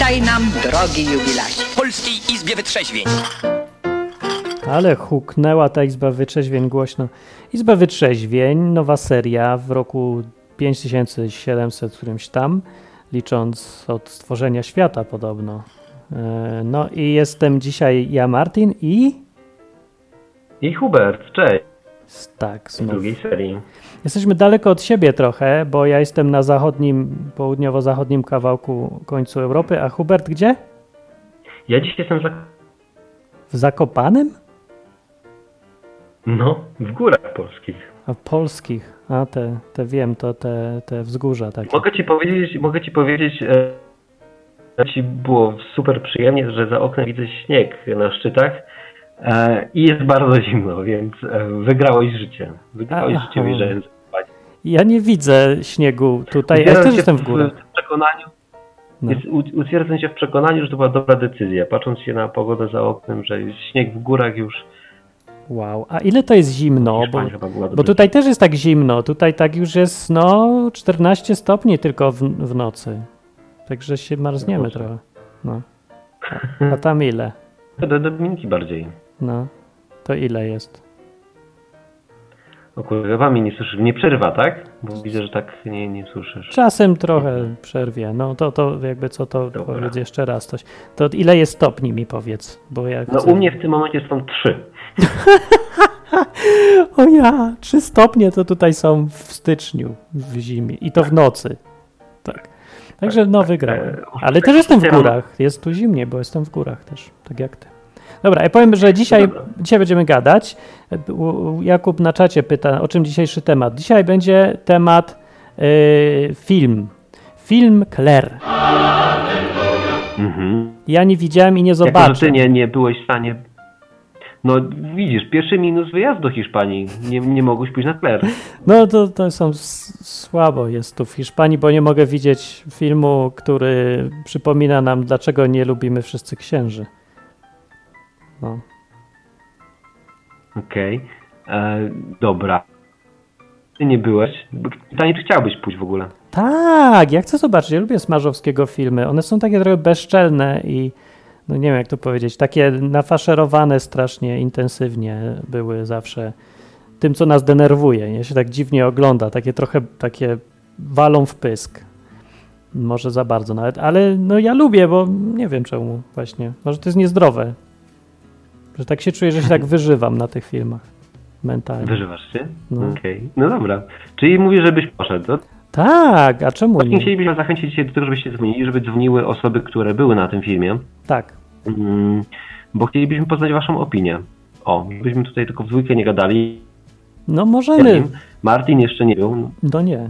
Witaj nam, drogi jubilacie. W Polskiej Izbie Wytrzeźwień. Ale huknęła ta Izba Wytrzeźwień głośno. Izba Wytrzeźwień, nowa seria w roku 5700 którymś tam, licząc od stworzenia świata podobno. E, No i jestem dzisiaj ja, Martin i... I Hubert, cześć. Tak, Z drugiej serii. Jesteśmy daleko od siebie trochę, bo ja jestem na zachodnim, południowo-zachodnim kawałku końcu Europy, a Hubert gdzie? Ja dziś jestem za... W Zakopanem? No, w górach polskich. A polskich. A te, te wiem, to te, te wzgórza takie. Mogę ci powiedzieć, mogę ci powiedzieć, e, że ci było super przyjemnie, że za oknem widzę śnieg na szczytach i jest bardzo zimno, więc e, wygrałeś życie. Wygrałeś Aha. życie, wjeżdżając w Panie. Ja nie widzę śniegu tutaj, ja też jestem w górach. W przekonaniu, No. jest, utwierdzam się w przekonaniu, że to była dobra decyzja. Patrząc się na pogodę za oknem, że śnieg w górach już. Wow, a ile to jest zimno? Bo, bo tutaj też jest tak zimno, tutaj tak już jest no 14 stopni tylko w, w nocy. Także się marzniemy Boże. trochę. No. A, a tam ile? Do Dominiki bardziej. No. To ile jest? O kurde, wami nie słyszysz. Nie przerwa, tak? Bo widzę, że tak nie, nie słyszysz. Czasem trochę przerwie. No to, to jakby co to Dobra. powiedz jeszcze raz coś. To ile jest stopni mi powiedz, bo ja No chcę- u mnie w tym momencie są trzy. O ja, 3 stopnie to tutaj są w styczniu, w zimie i to w nocy. Tak. Także no wygrałem. E, Ale tak też jestem w górach. Jest tu zimnie, bo jestem w górach też, tak jak ty. Dobra, ja powiem, że dzisiaj, Dobra. dzisiaj będziemy gadać. Jakub na czacie pyta, o czym dzisiejszy temat. Dzisiaj będzie temat y, film. Film Claire. Mhm. Ja nie widziałem i nie Jako, że ty nie, nie byłeś w stanie... No widzisz, pierwszy minus wyjazd do Hiszpanii. Nie, nie mogłeś pójść na Claire. No to, to są słabo jest tu w Hiszpanii, bo nie mogę widzieć filmu, który przypomina nam, dlaczego nie lubimy wszyscy księży. No. Okej. E, Dobra. Ty nie byłeś. Pytanie, czy chciałbyś pójść w ogóle? Tak, ja chcę zobaczyć. Ja lubię Smarzowskiego filmy. One są takie trochę bezczelne i no nie wiem jak to powiedzieć, takie nafaszerowane strasznie intensywnie były zawsze tym, co nas denerwuje. Nie się tak dziwnie ogląda, takie trochę takie walą w pysk. Może za bardzo nawet, ale no ja lubię, bo nie wiem czemu właśnie. Może to jest niezdrowe. Że tak się czuję, że się tak wyżywam na tych filmach mentalnie. Wyżywasz się? No. Okej. No dobra. Czyli mówisz, żebyś poszedł. Tak, a czemu Właśnie nie? chcielibyśmy zachęcić dzisiaj do tego, żebyście dzwonili, żeby dzwoniły osoby, które były na tym filmie. Tak. Mm, bo chcielibyśmy poznać waszą opinię. O, byśmy tutaj tylko w dwójkę nie gadali. No możemy. Martin jeszcze nie był, No nie.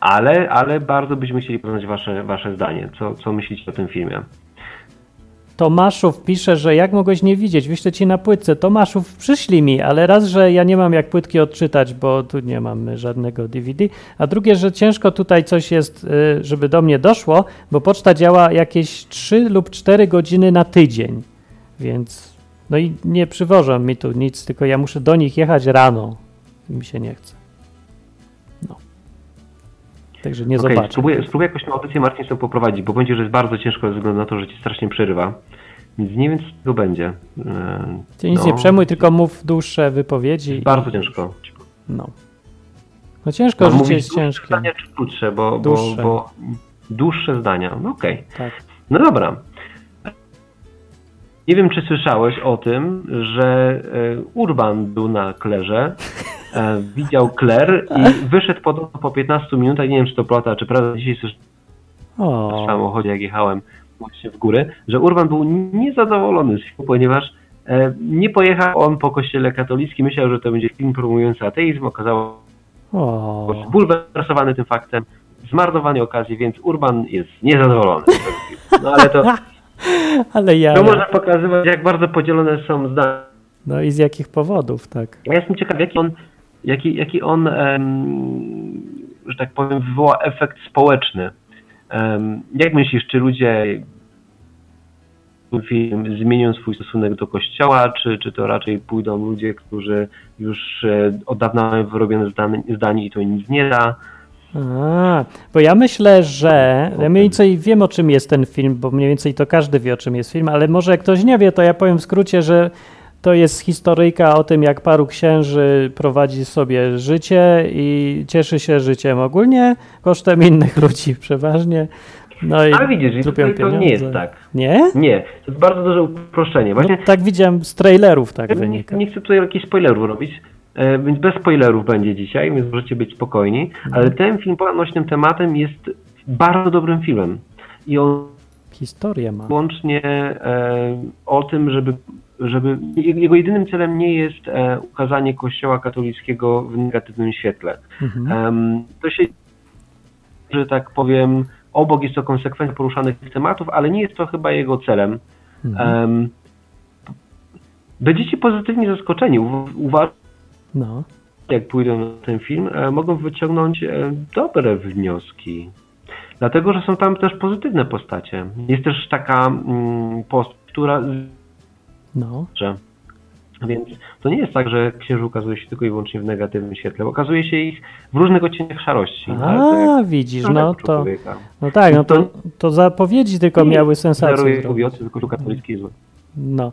ale, ale bardzo byśmy chcieli poznać wasze, wasze zdanie. Co, co myślicie o tym filmie? Tomaszów pisze, że jak mogłeś nie widzieć, wyślę ci na płytce. Tomaszów, przyślij mi, ale raz, że ja nie mam jak płytki odczytać, bo tu nie mamy żadnego DVD, a drugie, że ciężko tutaj coś jest, y, żeby do mnie doszło, bo poczta działa jakieś 3 lub 4 godziny na tydzień, więc no i nie przywożą mi tu nic, tylko ja muszę do nich jechać rano mi się nie chce. No. Także nie Okej, zobaczę. spróbuję, spróbuję jakoś tę audycję sobie poprowadzić, bo będzie, że jest bardzo ciężko ze względu na to, że ci strasznie przerywa. Więc nie wiem, co to będzie. Eee, Ty nic no, nie przejmuj, tylko mów dłuższe wypowiedzi. Bardzo ciężko. No. No ciężko, Mam życie jest ciężkie. zdania czy krótsze, bo, bo, Dłuższe. bo dłuższe zdania. No okej. Tak. No dobra. Nie wiem, czy słyszałeś o tym, że e, Urban był na Klerze, e, widział Kler i wyszedł podobno po 15 minutach, nie wiem, czy to plota, czy prawda, dzisiaj słyszałem w O, samochodzie, jak jechałem właśnie w góry, że Urban był niezadowolony z filmu, ponieważ e, nie pojechał on po kościele katolickim, myślał, że to będzie film promujący ateizm, okazało się zbulwersowany tym faktem, zmarnowanie okazji, więc Urban jest niezadowolony. z tego filmu. No ale to, Ale ja. to może pokazywać, jak bardzo podzielone są zdania. No i z jakich powodów, tak. Ja jestem ciekaw, jaki on, jaki, jaki on em, że tak powiem, wywoła efekt społeczny. Em, jak myślisz, czy ludzie film zmienią swój stosunek do kościoła, czy, czy to raczej pójdą ludzie, którzy już e, od dawna mają wyrobione zdanie, zdanie i to nic nie da? A, bo ja myślę, że ja mniej więcej wiem o czym jest ten film, bo mniej więcej to każdy wie o czym jest film, ale może jak ktoś nie wie, to ja powiem w skrócie, że to jest historyjka o tym, jak paru księży prowadzi sobie życie i cieszy się życiem ogólnie kosztem innych ludzi przeważnie. No i Ale widzisz, i to nie jest tak. Nie? Nie, to jest bardzo duże uproszczenie. Właśnie No, tak widziałem z trailerów tak nie, wynika. nie chcę tutaj jakichś spoilerów robić, więc bez spoilerów będzie dzisiaj, więc możecie być spokojni. Mhm. Ale ten film pod nośnym tematem jest bardzo dobrym filmem. I on Historię ma. łącznie e, o tym, żeby, żeby jego jedynym celem nie jest e, ukazanie Kościoła katolickiego w negatywnym świetle. Mhm. To się, że tak powiem, obok jest to konsekwencja poruszanych tematów, ale nie jest to chyba jego celem. Mhm. Będziecie pozytywnie zaskoczeni. Uważam, No. jak pójdą na ten film, e, mogą wyciągnąć e, dobre wnioski. Dlatego, że są tam też pozytywne postacie. Jest też taka mm, postać, która No. że więc to nie jest tak, że księży ukazuje się tylko i wyłącznie w negatywnym świetle. Okazuje się ich w różnych odcieniach szarości. A, jak widzisz, no to, człowieka. no tak, no to, To- zapowiedzi tylko miały sensację. Kobiecy, tylko katolicki zły. No,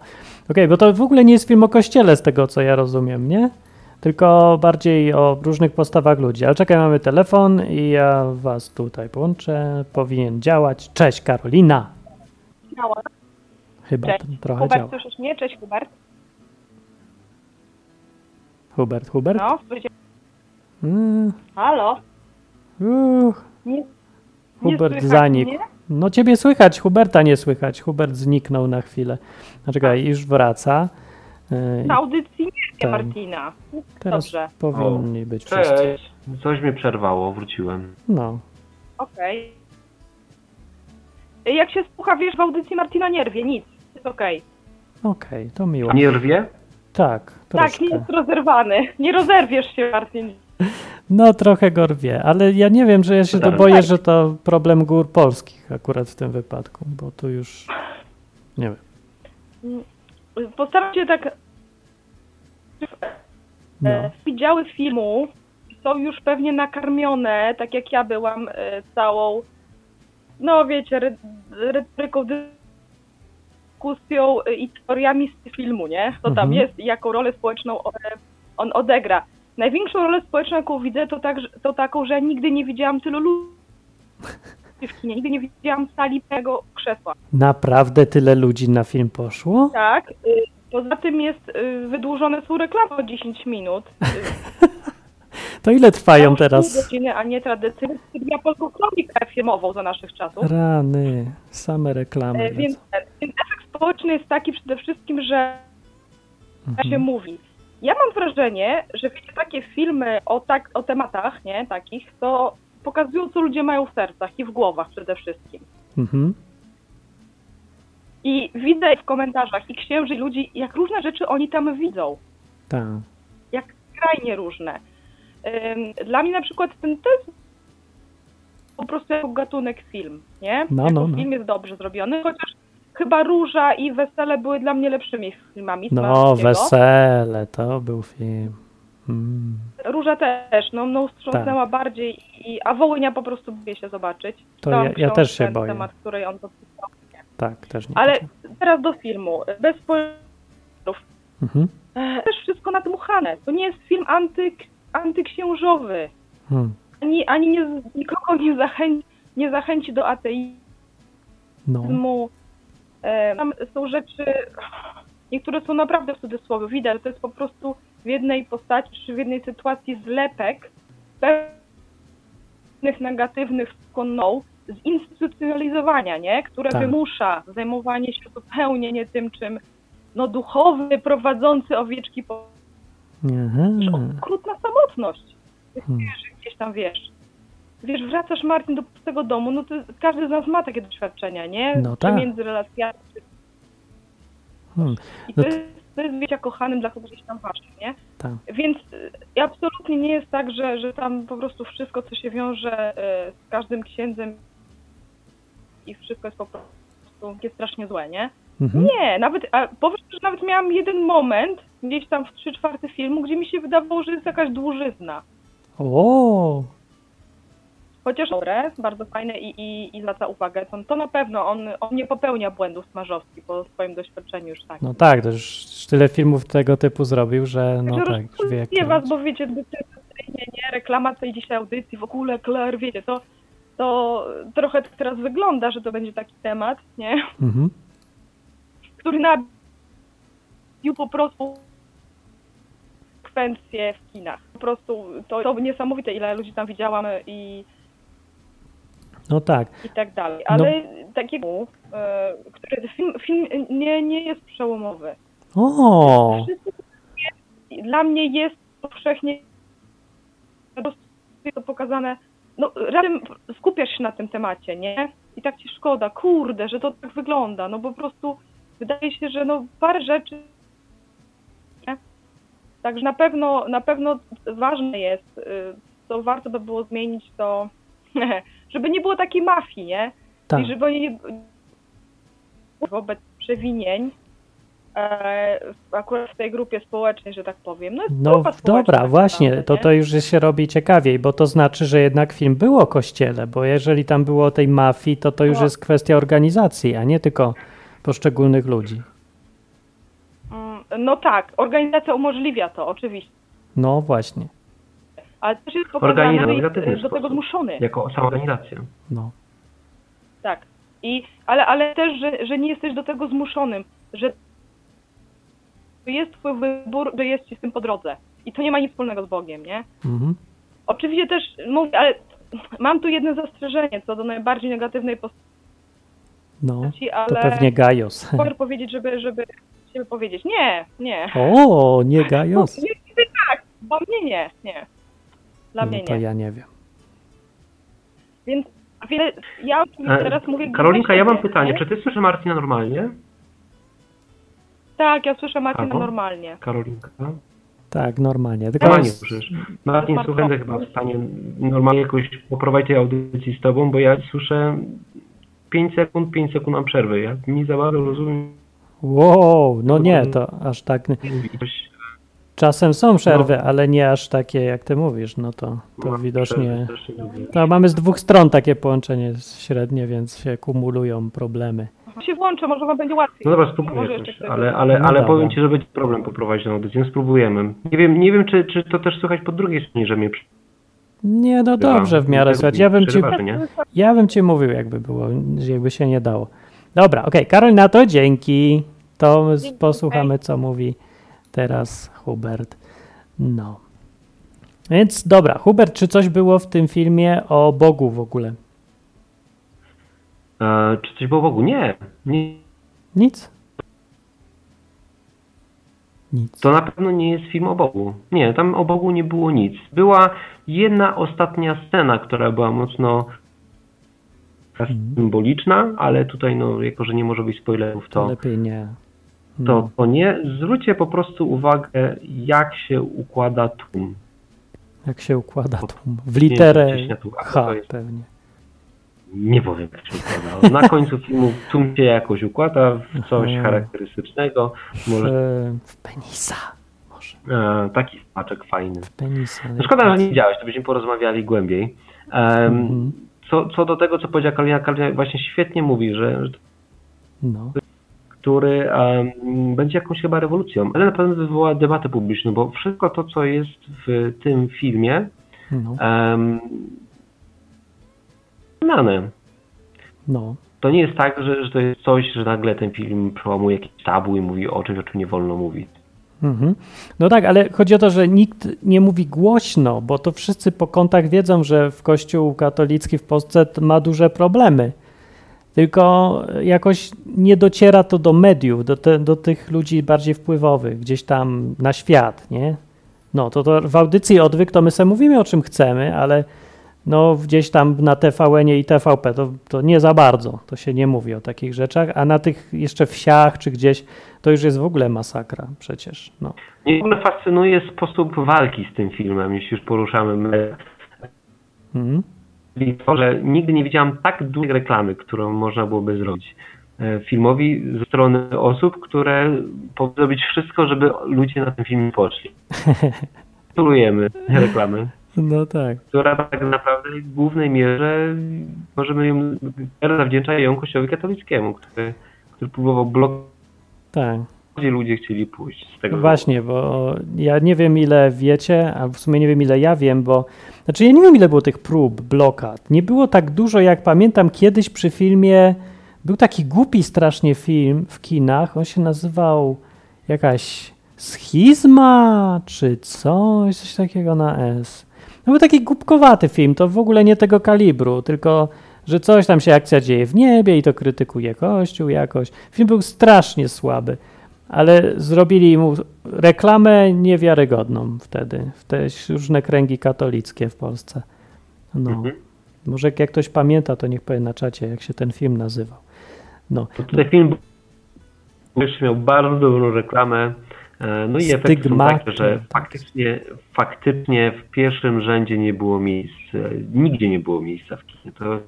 okej, bo to w ogóle nie jest film o kościele z tego, co ja rozumiem, nie? Tylko bardziej o różnych postawach ludzi. Ale czekaj, mamy telefon i ja was tutaj połączę. Powinien działać. Cześć, Karolina. Działa. Chyba Cześć. trochę Hubert, działa. słyszysz mnie? Cześć Hubert. Hubert, Hubert. No, będzie... Mm, Halo? uch, Nie, Hubert zanikł. mnie? No ciebie słychać, Huberta nie słychać. Hubert zniknął na chwilę. A czekaj, już wraca. Yy, Na audycji nie, Tak. Martina. Teraz Dobrze, powinni być wszyscy. Cześć. Coś mnie przerwało, wróciłem. No, okej. Jak się słucha, wiesz, w audycji Martina nie rwie, nic. Jest okej. okej, to miło. Nie rwie? Tak, troszkę. Tak, nie jest rozerwany. Nie rozerwiesz się, Martin. No trochę go rwie, ale ja nie wiem, że ja się to Tak. boję, że to problem gór polskich akurat w tym wypadku, bo tu już nie wiem. Postaram się tak... No. E, widziały filmu są już pewnie nakarmione, tak jak ja byłam, e, całą, no wiecie, ry- retoryką, dyskusją e, i teoriami z filmu, nie? Co tam Mhm. jest i jaką rolę społeczną on odegra. Największą rolę społeczną, jaką widzę, to, tak, to taką, że nigdy nie widziałam tylu ludzi w kinie, nigdy nie widziałam sali tego krzesła. Naprawdę tyle ludzi na film poszło? Tak. y, Poza tym jest y, wydłużone są reklamy o 10 minut. To ile trwają teraz? godziny, a nie tradycyjnie. Ja polską kronikę filmową za naszych czasów. Rany, same reklamy. E, Więc, więc efekt społeczny jest taki przede wszystkim, że Mhm. się mówi. Ja mam wrażenie, że wiecie, takie filmy o, tak, o tematach, nie, takich, to pokazują, co ludzie mają w sercach i w głowach przede wszystkim. Mhm. I widzę w komentarzach i księży, i ludzi, jak różne rzeczy oni tam widzą. Tak. jak skrajnie różne. Dla mnie na przykład ten to jest po prostu jako gatunek film, nie? No, no, no. film jest dobrze zrobiony, chociaż chyba Róża i Wesele były dla mnie lepszymi filmami. No, wesele, to był film. Mm. Róża też, no, no wstrząsnęła bardziej, i, a Wołynia po prostu boję się zobaczyć. To ja- ja też się boję. temat, której on podpisał. Tak, też nie. Ale teraz do filmu. Bez spoilerów. Mhm. E, Też wszystko nadmuchane. To nie jest film antyk, antyksiężowy. Hmm. ani, ani nie, nikogo nie zachęci, nie zachęci do ateizmu. No. Tam są rzeczy, niektóre są naprawdę w cudzysłowie. Widać, to jest po prostu w jednej postaci, czy w jednej sytuacji zlepek pewnych negatywnych skłonną zinstytucjonalizowania, nie? które Tak. wymusza zajmowanie się zupełnie nie tym, czym no, duchowy, prowadzący owieczki po okrutna samotność. Hmm. Gdzieś tam wiesz. Wiesz, wracasz Martin do pustego domu, no to każdy z nas ma takie doświadczenia, nie? No Czy tak. między relacjami. Hmm. No to, jest, jest bycia kochanym dla kogoś tam ważnym, nie? Tak. Więc y, absolutnie nie jest tak, że, że tam po prostu wszystko, co się wiąże y, z każdym księdzem i wszystko jest po prostu takie strasznie złe, nie? Mhm. Nie, nawet, a powiem, że nawet miałam jeden moment, gdzieś tam w trzy czwarte filmu, gdzie mi się wydawało, że jest jakaś dłużyzna. O, chociaż dobre, bardzo fajne i, i, i zwraca uwagę, to, to na pewno on, on nie popełnia błędów Smarzowski po swoim doświadczeniu już tak. No tak, to już tyle filmów tego typu zrobił, że no Także tak, już wie jak Nie to was, bo wiecie, nie, nie, reklama tej dzisiaj audycji, w ogóle Claire, wiecie, to, to trochę tak teraz wygląda, że to będzie taki temat, nie? Mhm. Który nabił po prostu sekwencje w kinach. Po prostu to, to niesamowite, ile ludzi tam widziałam i, No tak. i tak dalej. Ale takiego, e, który film, film nie, nie jest przełomowy. O, dla mnie jest powszechnie po prostu jest to pokazane. No, razem skupiasz się na tym temacie, nie? I tak ci szkoda, kurde, że to tak wygląda. No bo po prostu wydaje się, że no parę rzeczy. Nie? Także na pewno, na pewno ważne jest, y, co warto by było zmienić, to żeby nie było takiej mafii, nie? tak. I żeby nie wobec przewinień e, akurat w tej grupie społecznej, że tak powiem. No, No dobra, właśnie, naprawdę, to to już się robi ciekawiej, bo to znaczy, że jednak film był o kościele, bo jeżeli tam było o tej mafii, to to już No. jest kwestia organizacji, a nie tylko poszczególnych ludzi. Mm, No tak, organizacja umożliwia to, oczywiście. No właśnie, Ale też jest negatywny do tego zmuszony. Jako sama organizacja. no. Tak. I, ale, ale też, że, że nie jesteś do tego zmuszonym, że to jest twój wybór, że jest ci z tym po drodze. I to nie ma nic wspólnego z Bogiem, nie? Mhm. Oczywiście też mówię, ale mam tu jedno zastrzeżenie co do najbardziej negatywnej No, postaci, to ale pewnie Gajos. mogę powiedzieć, żeby, żeby się powiedzieć. Nie, nie. O, nie Gajos. Nie, nie tak, dla mnie nie, nie. Dla No mnie to nie. ja nie wiem. Więc wiele, ja E, teraz mówię... Karolinka, ja mam pytanie. nie? Czy ty słyszysz Marcina normalnie? Tak, ja słyszę Martina Albo? normalnie. Karolinka? Tak, normalnie. Tylko Normalnie słyszysz. Marcin, Bardzo. słuchaj, będę chyba w stanie normalnie jakoś poprowadzić tej audycji z tobą, bo ja słyszę 5 sekund, 5 sekund mam przerwy. Ja nie za bardzo rozumiem. Wow, no nie, to aż tak. Coś, Czasem są przerwy, ale nie aż takie, jak ty mówisz, no to, to ma widocznie. To mamy z dwóch stron takie połączenie średnie, więc się kumulują problemy. się włączę, może wam będzie łatwiej. No dobra, spróbuję ktoś- ale, ale, No ale powiem ci, że będzie problem poprowadzić tę audycję. No spróbujemy. Nie wiem, nie wiem czy, czy to też słychać po drugiej stronie, że mnie Nie, no dobrze, w miarę słuchać. Ja bym ci, ja bym ci mówił, jakby było, jakby się nie dało. Dobra, okej, Karolina, to dzięki. To Dzięki, posłuchamy, co mówi teraz Hubert. No. Więc dobra, Hubert, czy coś było w tym filmie o Bogu w ogóle? E, czy coś było w ogóle? Nie. nie. Nic? Nic. To na pewno nie jest film o Bogu. Nie, tam o Bogu nie było nic. Była jedna ostatnia scena, która była mocno symboliczna, ale tutaj, no, jako że nie może być spoilerów, To to, lepiej nie. No. to, to nie. Zwróćcie po prostu uwagę, jak się układa tłum. Jak się układa tłum? W literę H pewnie. Nie powiem, jak się układa. Na końcu filmu tłum się jakoś układa w coś charakterystycznego. Może W, w penisa. Może. e, taki smaczek fajny. W penisa. No szkoda, że nie widziałeś, to byśmy porozmawiali głębiej. Mhm. co, co do tego, co powiedziała Karolina, Karolina właśnie świetnie mówi, że, że No. Który em, będzie jakąś chyba rewolucją, ale na pewno wywoła debatę publiczną, bo wszystko to, co jest w tym filmie, No. um, znane. No. To nie jest tak, że, że to jest coś, że nagle ten film przełamuje jakieś tabu i mówi o czymś, o czym nie wolno mówić. Mhm. No tak, ale chodzi o to, że nikt nie mówi głośno, bo to wszyscy po kątach wiedzą, że w Kościół katolicki w Polsce ma duże problemy. Tylko jakoś nie dociera to do mediów, do, te, do tych ludzi bardziej wpływowych, gdzieś tam na świat, nie? No, to, to w audycji odwyk to my sobie mówimy o czym chcemy, ale no gdzieś tam na TVN i TVP to, to nie za bardzo, to się nie mówi o takich rzeczach, a na tych jeszcze wsiach czy gdzieś to już jest w ogóle masakra przecież, no. Mnie w ogóle fascynuje sposób walki z tym filmem, jeśli już poruszamy my. Mhm. Czyli to, że nigdy nie widziałam tak dużej reklamy, którą można byłoby zrobić e, filmowi ze strony osób, które powinny zrobić wszystko, żeby ludzie na ten film poszli. Gratulujemy reklamy. No tak. która tak naprawdę w głównej mierze możemy ją, zawdzięczać ją Kościołowi katolickiemu, który, który próbował blokować, Tak. Gdzie ludzie chcieli pójść z tego. Właśnie, bo ja nie wiem ile wiecie, a w sumie nie wiem ile ja wiem, bo znaczy ja nie wiem ile było tych prób, blokad. Nie było tak dużo jak pamiętam kiedyś przy filmie, był taki głupi strasznie film w kinach, on się nazywał jakaś schizma czy coś, coś takiego na S. No był taki głupkowaty film, to w ogóle nie tego kalibru, tylko że coś tam się akcja dzieje w niebie i to krytykuje Kościół jakoś. Film był strasznie słaby ale zrobili mu reklamę niewiarygodną wtedy, w te różne kręgi katolickie w Polsce. No. Mhm. Może jak ktoś pamięta, to niech powie na czacie, jak się ten film nazywał. No. Tutaj film jeszcze miał bardzo dobrą reklamę. e, No i efekty są takie, że faktycznie, faktycznie w pierwszym rzędzie nie było miejsc, nigdzie nie było miejsca w kinie. To,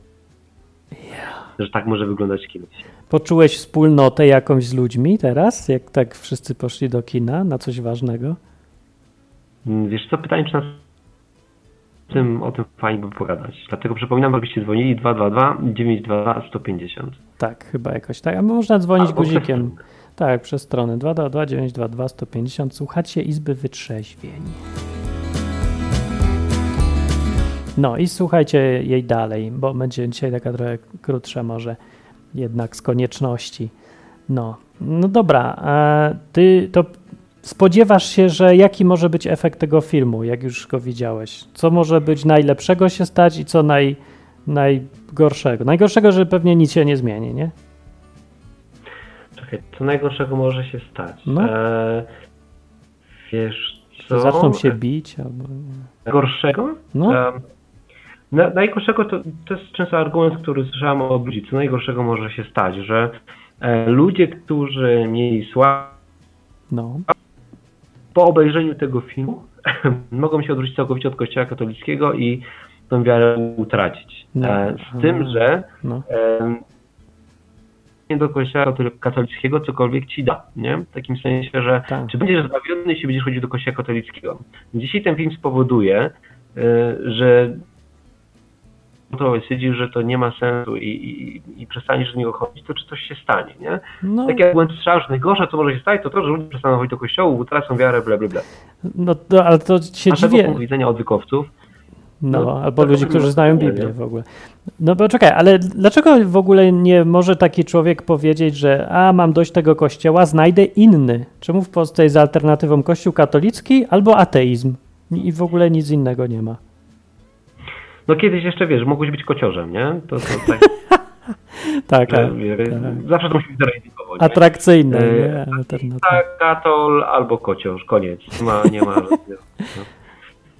że tak może wyglądać kino. Poczułeś wspólnotę jakąś z ludźmi teraz, jak tak wszyscy poszli do kina na coś ważnego? Mm, Wiesz co, pytanie, czy na tym, o tym fajnie by pogadać. Dlatego przypominam, abyście dzwonili 222 922 150. Tak, chyba jakoś tak. A można dzwonić przez guzikiem. stronę. Tak, przez stronę 222 922 150. Słuchacie Izby Wytrzeźwień. No i słuchajcie jej dalej, bo będzie dzisiaj taka trochę krótsza może jednak z konieczności. No, no dobra, a ty to spodziewasz się, że jaki może być efekt tego filmu, jak już go widziałeś? Co może być najlepszego się stać i co naj, najgorszego? Najgorszego, że pewnie nic się nie zmieni, nie? Czekaj, co najgorszego może się stać? No. E, wiesz co? zaczną się bić albo... Najgorszego? No. E, na, najgorszego to, to jest często argument, który słyszałem od ludzi. Co najgorszego może się stać, że e, ludzie, którzy mieli słabą No, po obejrzeniu tego filmu mogą się odwrócić całkowicie od kościoła katolickiego i tą wiarę utracić. No. E, z tym, że no, e, nie do kościoła katol- katolickiego cokolwiek ci da, nie? W takim sensie, że Tak. czy będziesz zbawiony, jeśli będziesz chodził do kościoła katolickiego. Dzisiaj ten film spowoduje, e, że to stwierdził, że to nie ma sensu i, i, i przestaniesz z niego chodzić, to czy coś się stanie, nie? no, Taki argument słyszałem, że najgorsze, co może się stać, to to, że ludzie przestaną chodzić do kościołów, utracą wiarę, bla, bla, bla. no to, ale to się Naszego dziwię. punktu widzenia odwykowców, No, No, albo ludzi, którzy znają Biblię w ogóle. No bo czekaj, ale dlaczego w ogóle nie może taki człowiek powiedzieć, że a mam dość tego kościoła, znajdę inny? Czemu w Polsce jest alternatywą kościół katolicki albo ateizm? I w ogóle nic innego nie ma. No kiedyś jeszcze, wiesz, mogłeś być kociorzem, nie? To, to tak, Tak, że, wiesz, zawsze to musi być nie? atrakcyjne, E. Tak, katol albo kociorz, koniec. Nie ma, nie ma żadnego.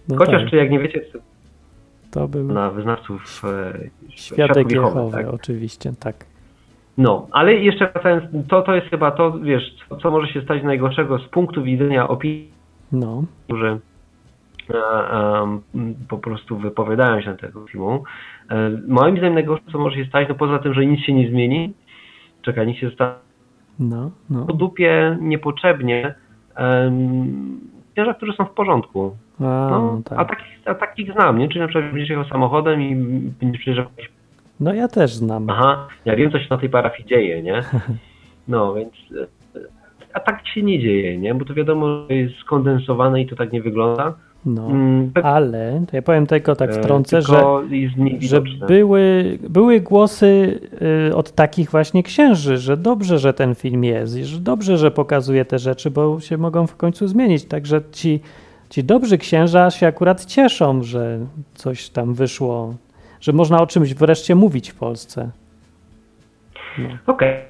No Kociorz, tak, czy jak nie wiecie, to był na wyznawców e, świadek Jehowy, tak? oczywiście, tak. No, ale jeszcze wracając, to, to jest chyba to, wiesz, co, może się stać najgorszego z punktu widzenia opinii, No, którzy po prostu wypowiadają się na tego filmu. E, moim zdaniem najgorsze, co może się stać, no poza tym, że nic się nie zmieni, czekaj, nic się zostanie no, no. po dupie niepotrzebnie księża, którzy są w porządku. A, No, no, a, tak. takich, a takich znam, nie? Czyli na przykład będziesz jechał samochodem i będziesz przyjeżdżał no ja też znam. aha, ja wiem, co się na tej parafii dzieje, nie? No, więc e, a tak się nie dzieje, nie? Bo to wiadomo, że jest skondensowane i to tak nie wygląda. No, Mm, pe- ale to ja powiem tylko tak e, wtrącę, że że były, były głosy y, od takich właśnie księży, że dobrze, że ten film jest że dobrze, że pokazuje te rzeczy, bo się mogą w końcu zmienić. Także ci, ci dobrzy księża się akurat cieszą, że coś tam wyszło, że można o czymś wreszcie mówić w Polsce. No, Okej.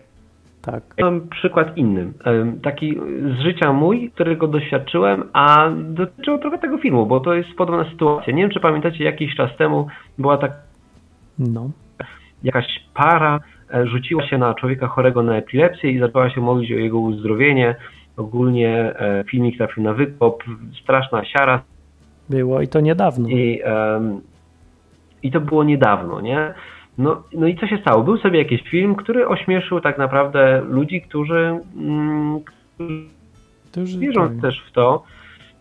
Tak. Mam przykład inny. Taki z życia mój, którego doświadczyłem, a dotyczyło trochę tego filmu, bo to jest podobna sytuacja. Nie wiem, czy pamiętacie, jakiś czas temu była tak No, jakaś para e, rzuciła się na człowieka chorego na epilepsję i zaczęła się modlić o jego uzdrowienie. Ogólnie e, filmik trafił na wykop, straszna siara było i to niedawno. i, em, i to było niedawno, nie? No, no i co się stało? Był sobie jakiś film, który ośmieszył tak naprawdę ludzi, którzy, mm, którzy wierzą tak. też w to,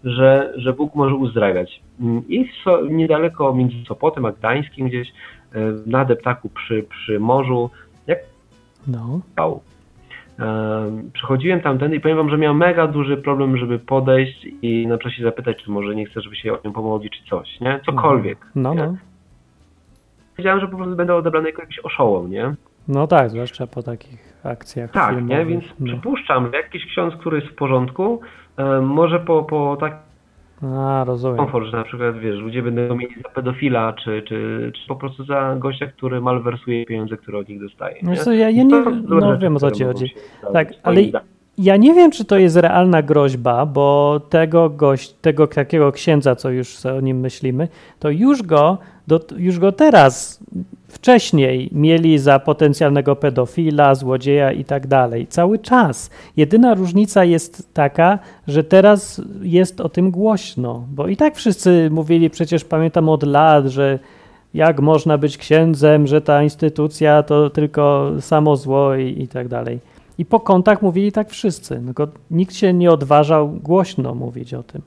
że, że Bóg może uzdrawiać. Mm, I so, niedaleko między Sopotem a Gdańskim gdzieś e, na deptaku przy, przy morzu, jak No. Pał. Przychodziłem tamtędy i powiem wam, że miałem mega duży problem, żeby podejść i na przykład się zapytać, czy może nie chcę, żeby się o nią pomodli, czy coś, nie? Cokolwiek. No, nie? no. Wiedziałem, że po prostu będę odebrany jako jakiś oszołom, nie? No tak, zwłaszcza po takich akcjach Tak, filmowych. nie? Więc no. przypuszczam, że jakiś ksiądz, który jest w porządku, e, może po, po takim A, rozumiem. komfort, że na przykład, wiesz, ludzie będą mieli za pedofila, czy, czy, czy po prostu za gościa, który malwersuje pieniądze, które od nich dostaje. Nie? Wiesz co, ja, ja nie, to no rzeczy, wiem o co ci chodzi. Tak, ale zdaniem. ja nie wiem, czy to jest realna groźba, bo tego gość, tego takiego księdza, co już o nim myślimy, to już go, do, już go teraz, wcześniej mieli za potencjalnego pedofila, złodzieja i tak dalej. Cały czas. Jedyna różnica jest taka, że teraz jest o tym głośno, bo i tak wszyscy mówili, przecież pamiętam od lat, że jak można być księdzem, że ta instytucja to tylko samo zło i, i tak dalej. I po kątach mówili tak wszyscy, tylko nikt się nie odważał głośno mówić o tym.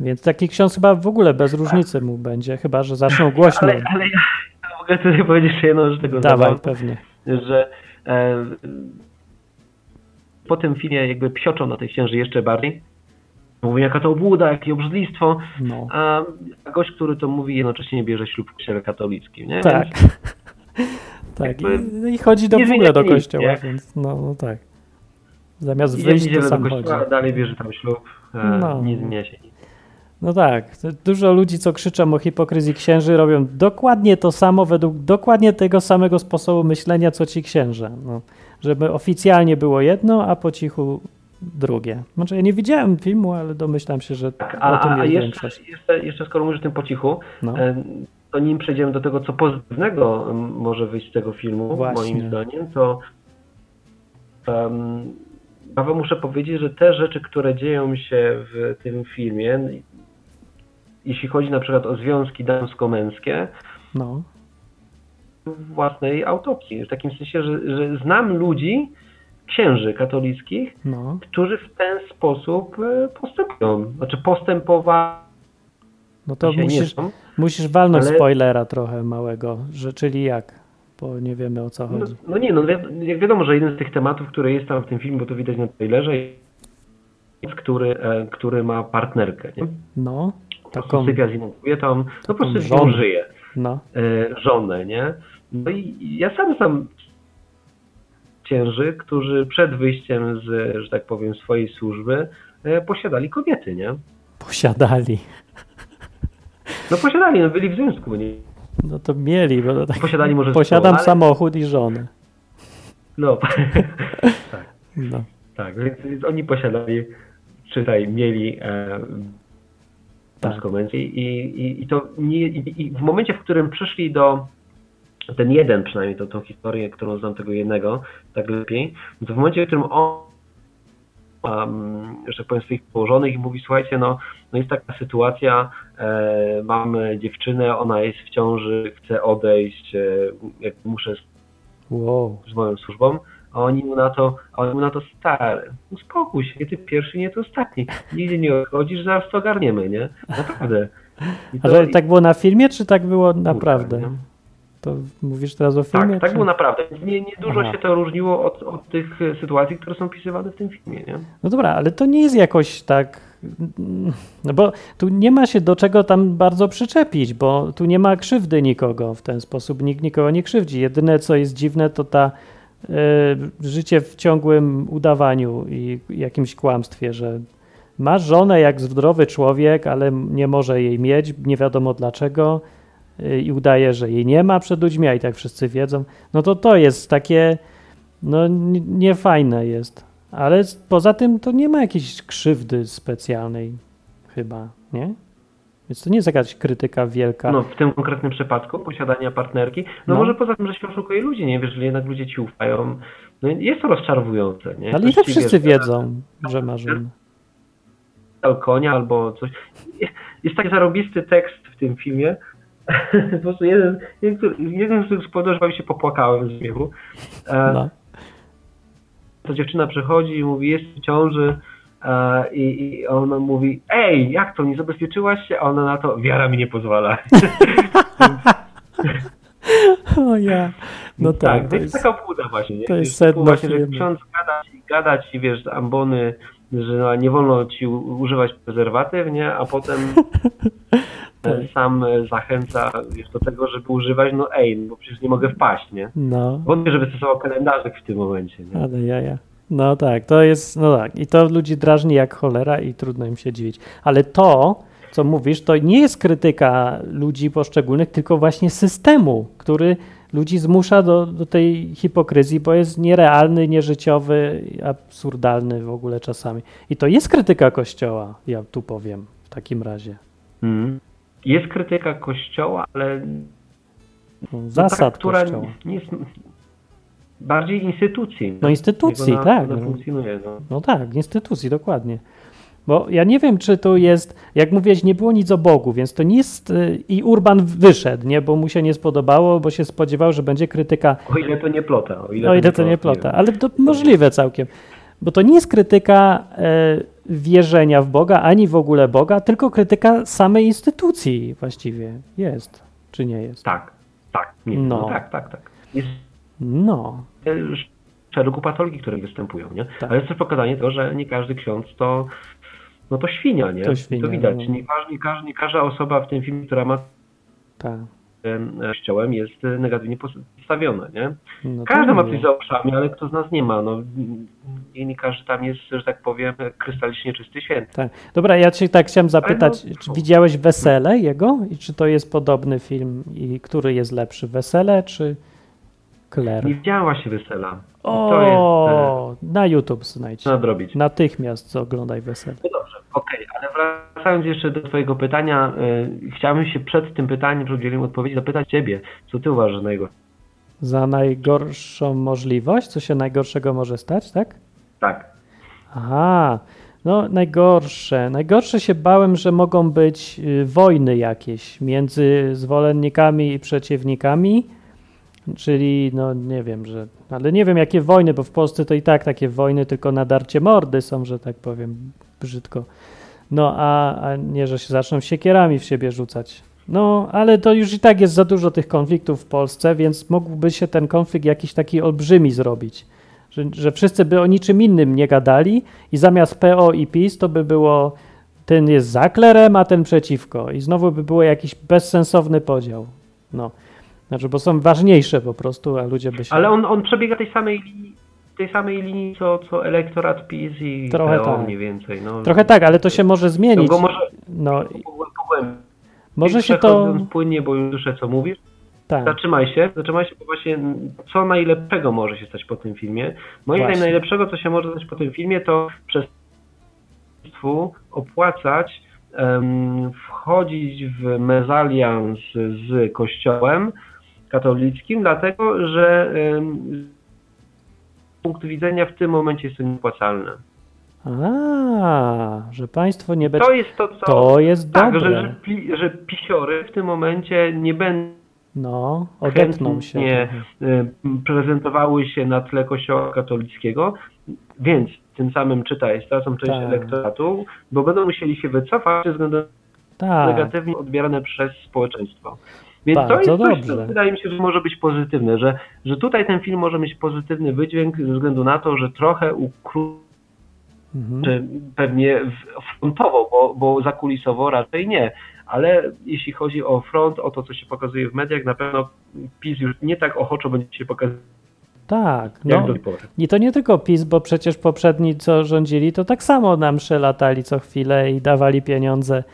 Więc taki ksiądz chyba w ogóle bez różnicy mu będzie, chyba że zaczną głośno. Ale, ale ja mogę tutaj powiedzieć jeszcze jedną rzecz tego Dawaj, pewnie. że e, po tym filmie jakby psioczą na tej księży jeszcze bardziej. Mówią, jaka to obłuda, jakie obrzydlistwo. No. A gość, który to mówi, jednocześnie bierze ślub w kościele katolickim. Nie? Tak. Więc tak. I, I chodzi do, w ogóle do kościoła, nie? więc no, no tak. Zamiast wyjść, to do sam chodzi. kościoła, a dalej bierze tam ślub. E, No. Nie zmienia się nic. No tak, dużo ludzi, co krzyczą o hipokryzji księży, robią dokładnie to samo według dokładnie tego samego sposobu myślenia, co ci księża. No, żeby oficjalnie było jedno, a po cichu drugie. Znaczy, ja nie widziałem filmu, ale domyślam się, że Tak, o a, tym a jest jeszcze, większość. jeszcze, jeszcze skoro mówisz o tym po cichu, No. to nim przejdziemy do tego, co pozytywnego może wyjść z tego filmu, Właśnie. moim zdaniem, to um, Paweł muszę powiedzieć, że te rzeczy, które dzieją się w tym filmie, jeśli chodzi na przykład o związki damsko-męskie, No, własnej autopsji. W takim sensie, że, że znam ludzi, księży katolickich, no. którzy w ten sposób e, postępują. Znaczy postępowali No to musisz, są. musisz walnąć ale- spoilera trochę małego, że czyli jak, bo nie wiemy o co No, chodzi. no nie, no jak wiadomo, że jeden z tych tematów, który jest tam w tym filmie, bo to widać na trailerze, który, e, który ma partnerkę, nie? No, taką, sypia z inną kobietą, no po prostu żonę. nią żyje, no, e, żonę, nie? No i ja sam znam księży, którzy przed wyjściem z, że tak powiem, swojej służby e, posiadali kobiety, nie? posiadali. No posiadali, no byli w związku, nie? No to mieli, bo tak, Posiadali może posiadam ale- samochód i żonę. No, No. tak, więc, więc oni posiadali, czytaj, mieli e, Tak. i, i, i to nie, i, w momencie, w którym przyszli do ten jeden przynajmniej, to tą historię, którą znam tego jednego, tak lepiej, to w momencie, w którym on um, że tak powiem swoich położonych i mówi, słuchajcie, no, no jest taka sytuacja, e, mam dziewczynę, ona jest w ciąży, chce odejść, e, jak muszę Wow. z moją służbą, a oni mu na to, a oni mu na to stary, uspokój się, nie ty pierwszy, nie ty ostatni, nigdzie nie odchodzisz, zaraz to ogarniemy, nie? Naprawdę. I A to- że tak było na filmie, czy tak było naprawdę? To mówisz teraz o filmie? Tak, tak czy... było naprawdę. Nie, nie dużo Aha. się to różniło od, od tych e, sytuacji, które są opisywane w tym filmie, nie? No dobra, ale to nie jest jakoś tak. No bo tu nie ma się do czego tam bardzo przyczepić, bo tu nie ma krzywdy nikogo w ten sposób, nikt nikogo nie krzywdzi. Jedyne co jest dziwne, to ta życie w ciągłym udawaniu i jakimś kłamstwie, że masz żonę jak zdrowy człowiek, ale nie może jej mieć, nie wiadomo dlaczego e, i udaje, że jej nie ma przed ludźmi, a i tak wszyscy wiedzą. No to to jest takie, no niefajne jest. Ale poza tym to nie ma jakiejś krzywdy specjalnej chyba, nie? Więc to nie jest jakaś krytyka wielka. No, w tym konkretnym przypadku posiadania partnerki, no, No. może poza tym, że się oszukuje ludzi, nie wiesz, że jednak ludzie ci ufają, no jest to rozczarowujące, nie? Ale i Ktoś tak ci, wszyscy wiesz, wiedzą, że ma żonę. dał konia albo coś. Jest taki zarobisty tekst w tym filmie. po prostu jeden, jeden, z tych spowodów, że się popłakałem z śmiechu. E, No. To dziewczyna przychodzi i mówi, jest w ciąży, i, i ona mówi, ej, jak to, nie zabezpieczyłaś się? A ona na to, wiara mi nie pozwala. O ja. No tak, to to jest taka obłuda właśnie. Nie? to jest sedno właśnie, że filmu. ksiądz gada ci, gada ci, wiesz, ambony, że no, nie wolno ci używać prezerwatyw, nie? A potem Tak. e, sam e, zachęca wiesz, do tego, żeby używać, no ej, no bo przecież nie mogę wpaść, nie? no, Wątpię, żeby stosował kalendarzyk w tym momencie, nie? ale jaja. No tak, to jest, no tak. I to ludzi drażni jak cholera i trudno im się dziwić. Ale to, co mówisz, to nie jest krytyka ludzi poszczególnych, tylko właśnie systemu, który ludzi zmusza do, do tej hipokryzji, bo jest nierealny, nieżyciowy, absurdalny w ogóle czasami. I to jest krytyka Kościoła, ja tu powiem w takim razie. Mhm. Jest krytyka kościoła, ale No, no, Zasad taka, która Kościoła. nie jest bardziej instytucji. No instytucji, ona, tak. Ona no. funkcjonuje, no. No tak, instytucji, dokładnie. Bo ja nie wiem, czy to jest, jak mówiłeś, nie było nic o Bogu, więc to nie jest. y, I Urban wyszedł, nie, bo mu się nie spodobało, bo się spodziewał, że będzie krytyka. O ile to nie plota. O ile, O ile to nie plota, ale to możliwe całkiem. Bo to nie jest krytyka e, wierzenia w Boga, ani w ogóle Boga, tylko krytyka samej instytucji właściwie. Jest, czy nie jest? Tak, tak. Nie, No. no. tak, tak, tak. Jest No, e, szeregu patologii, które występują, nie? Tak. Ale jest też pokazanie tego, że nie każdy ksiądz to no to świnia, nie? To świnia, to widać. no. Nie, każdy, nie, każdy, nie każda osoba w tym filmie, która ma tak. em, kościołem jest e, negatywnie postawiona, nie? No Każdy ma nie. coś za uszami, ale kto z nas nie ma, no nie, nie każdy tam jest, że tak powiem, krystalicznie czysty święty. Tak. Dobra, ja cię tak chciałem zapytać, no, czy widziałeś Wesele jego i czy to jest podobny film i który jest lepszy, Wesele czy Claire? Nie widziała się wesela. To jest O, na YouTube znajdź. e, nadrobić. Natychmiast oglądaj Wesele. No dobrze, okej, ale wracając jeszcze do Twojego pytania, y, chciałbym się przed tym pytaniem, przed udzieleniem odpowiedzi, zapytać Ciebie, co Ty uważasz za najgorsze? Za najgorszą możliwość, co się najgorszego może stać, tak? Tak. Aha, no najgorsze. Najgorsze się bałem, że mogą być y, wojny jakieś między zwolennikami i przeciwnikami, czyli no nie wiem, że, ale nie wiem jakie wojny, bo w Polsce to i tak takie wojny tylko na darcie mordy są, że tak powiem brzydko. No a, a nie, że się zaczną siekierami w siebie rzucać. No, ale to już i tak jest za dużo tych konfliktów w Polsce, więc mógłby się ten konflikt jakiś taki olbrzymi zrobić. Że, że wszyscy by o niczym innym nie gadali i zamiast PO i PiS to by było ten jest za klerem, a ten przeciwko. I znowu by było jakiś bezsensowny podział. No. Znaczy, bo są ważniejsze po prostu, a ludzie by się... Ale on, on przebiega tej samej linii, tej samej linii, co, co elektorat PiS i Trochę PO tak. mniej więcej. No, Trochę tak, ale to się może no, zmienić. go może No, może się to... Płynnie, bo już słyszę, co mówisz. Tak. Zatrzymaj się, zatrzymaj się, bo właśnie co najlepszego może się stać po tym filmie. Moim zdaniem najlepszego, co się może stać po tym filmie, to przez opłacać em, wchodzić w mezalians z kościołem katolickim, dlatego że z punktu widzenia w tym momencie jest to nieopłacalne. A, że państwo nie będzie... To jest to, co... To jest tak, dobre. że, że, pi- że pisiory w tym momencie nie będą No, odetną się. trochę. y, prezentowały się na tle kościoła katolickiego, więc tym samym czytaj, stracą część Tak. elektoratu, bo będą musieli się wycofać ze względu na Tak, negatywnie odbierane przez społeczeństwo. Więc to Bardzo jest coś, dobrze. co wydaje mi się, że może być pozytywne, że, że tutaj ten film może mieć pozytywny wydźwięk ze względu na to, że trochę ukróci mhm. pewnie frontowo, bo, bo zakulisowo raczej nie. Ale jeśli chodzi o front, o to, co się pokazuje w mediach, na pewno PiS już nie tak ochoczo będzie się pokazywać tak. No. I to nie tylko PiS, bo przecież poprzedni, co rządzili, to tak samo nam przelatali co chwilę i dawali pieniądze,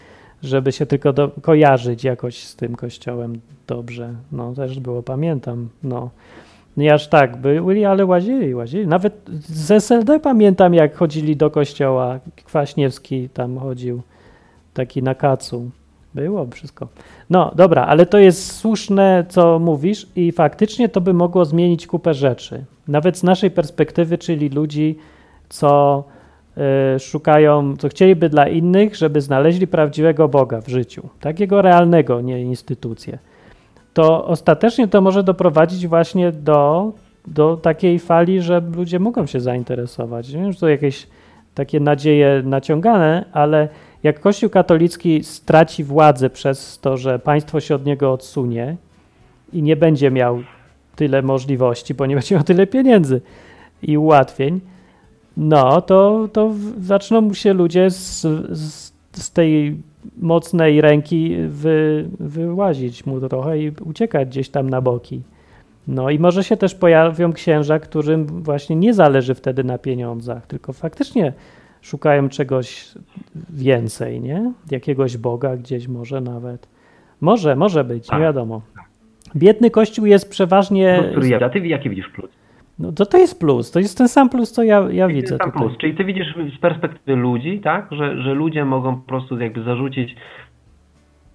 żeby się tylko do, kojarzyć jakoś z tym kościołem dobrze. No też było, pamiętam. No. Nie aż tak byli, ale łazili, łazili. Nawet z SLD pamiętam, jak chodzili do kościoła. Kwaśniewski tam chodził, taki na kacu. Było wszystko. No dobra, ale to jest słuszne, co mówisz, i faktycznie to by mogło zmienić kupę rzeczy. Nawet z naszej perspektywy, czyli ludzi, co szukają, co chcieliby dla innych, żeby znaleźli prawdziwego Boga w życiu, takiego realnego, nie instytucję. To ostatecznie to może doprowadzić właśnie do, do takiej fali, że ludzie mogą się zainteresować. Nie wiem, że to jakieś takie nadzieje naciągane, ale jak Kościół katolicki straci władzę przez to, że państwo się od niego odsunie i nie będzie miał tyle możliwości, bo nie będzie miał tyle pieniędzy i ułatwień, no to, to zaczną mu się ludzie z, z, z tej mocnej ręki wy, wyłazić mu trochę i uciekać gdzieś tam na boki. No i może się też pojawią księża, którym właśnie nie zależy wtedy na pieniądzach, tylko faktycznie szukają czegoś więcej, nie? Jakiegoś Boga gdzieś może nawet. Może, może być, nie Tak. wiadomo. Biedny kościół jest przeważnie. No, który ja, a ty jaki widzisz plus? No to, to jest plus, to jest ten sam plus, co ja, ja widzę ten plus. Czyli ty widzisz z perspektywy ludzi, tak? Że, że ludzie mogą po prostu jakby zarzucić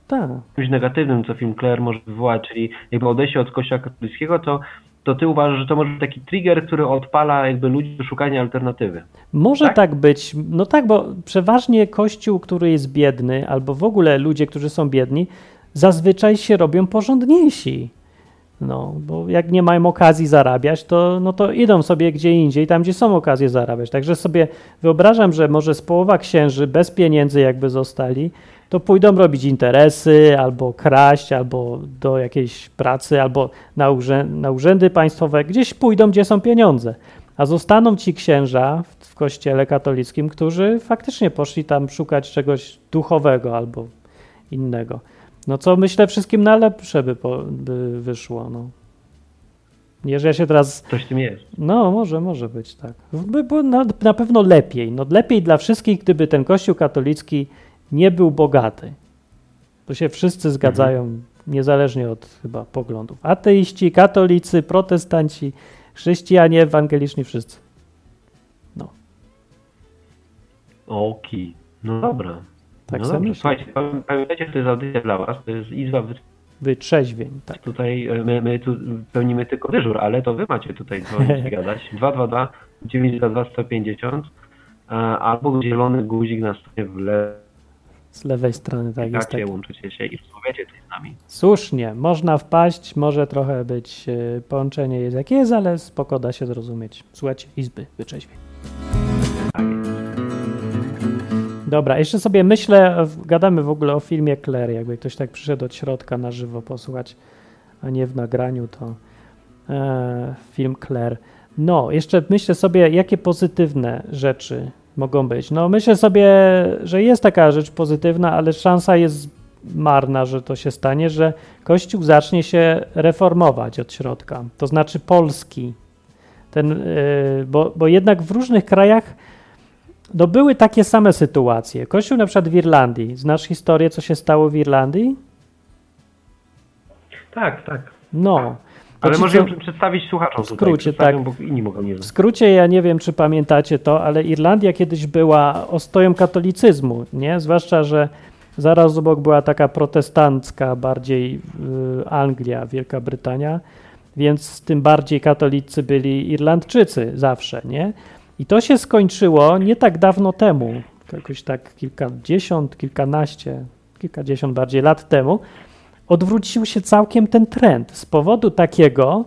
Tak. czymś negatywnym, co film Claire może wywołać, czyli jakby odejście od kościoła katolickiego, to, to ty uważasz, że to może być taki trigger, który odpala jakby ludzi do szukania alternatywy. Może tak? Tak? być. No tak, bo przeważnie kościół, który jest biedny, albo w ogóle ludzie, którzy są biedni, zazwyczaj się robią porządniejsi. No, bo jak nie mają okazji zarabiać, to, no to idą sobie gdzie indziej, tam gdzie są okazje zarabiać. Także sobie wyobrażam, że może z połowa księży bez pieniędzy jakby zostali, to pójdą robić interesy, albo kraść, albo do jakiejś pracy, albo na, urzę na urzędy państwowe, gdzieś pójdą, gdzie są pieniądze. A zostaną ci księża w, w kościele katolickim, którzy faktycznie poszli tam szukać czegoś duchowego albo innego. No co myślę wszystkim na lepsze by, po, by wyszło. No. Nie, że ja się teraz Coś tym jest. no, może, może być tak. By było na, na pewno lepiej. No, lepiej dla wszystkich, gdyby ten Kościół katolicki nie był bogaty. To się wszyscy zgadzają, niezależnie od chyba poglądów. Ateiści, katolicy, protestanci, chrześcijanie, ewangeliczni, wszyscy. Okej. No dobra. Tak no dobrze. Słuchajcie, pamię- pamiętajcie, że to jest audycja dla was, to jest Izba Wy- Wytrzeźwień, tak. Tutaj e, my, my tu pełnimy tylko dyżur, ale to wy macie tutaj dzwonić i gadać. 222 922 150 e, albo zielony guzik na stronie w lewo. Z lewej strony, tak jest. Tak. łączycie się i rozmawiacie tutaj z nami. Słusznie, można wpaść, może trochę być, e, połączenie jest jak jest, ale spoko da się zrozumieć. Słuchajcie, Izby Wytrzeźwień. Tak jest. Dobra, jeszcze sobie myślę, gadamy w ogóle o filmie Claire, jakby ktoś tak przyszedł od środka na żywo posłuchać, a nie w nagraniu, to e, film Claire. No, jeszcze myślę sobie, jakie pozytywne rzeczy mogą być. No, myślę sobie, że jest taka rzecz pozytywna, ale szansa jest marna, że to się stanie, że Kościół zacznie się reformować od środka, to znaczy polski. Ten, e, bo, bo jednak w różnych krajach no były takie same sytuacje. Kościół na przykład w Irlandii. Znasz historię, co się stało w Irlandii? Tak, tak. No. To Ale ci, możemy co- przedstawić słuchaczom w skrócie, tak. W skrócie, ja nie wiem, czy pamiętacie to, ale Irlandia kiedyś była ostoją katolicyzmu, nie? Zwłaszcza, że zaraz obok była taka protestancka bardziej y, Anglia, Wielka Brytania, więc tym bardziej katolicy byli Irlandczycy zawsze, nie? I to się skończyło nie tak dawno temu, jakoś tak kilkadziesiąt, kilkanaście, kilkadziesiąt bardziej lat temu, odwrócił się całkiem ten trend z powodu takiego,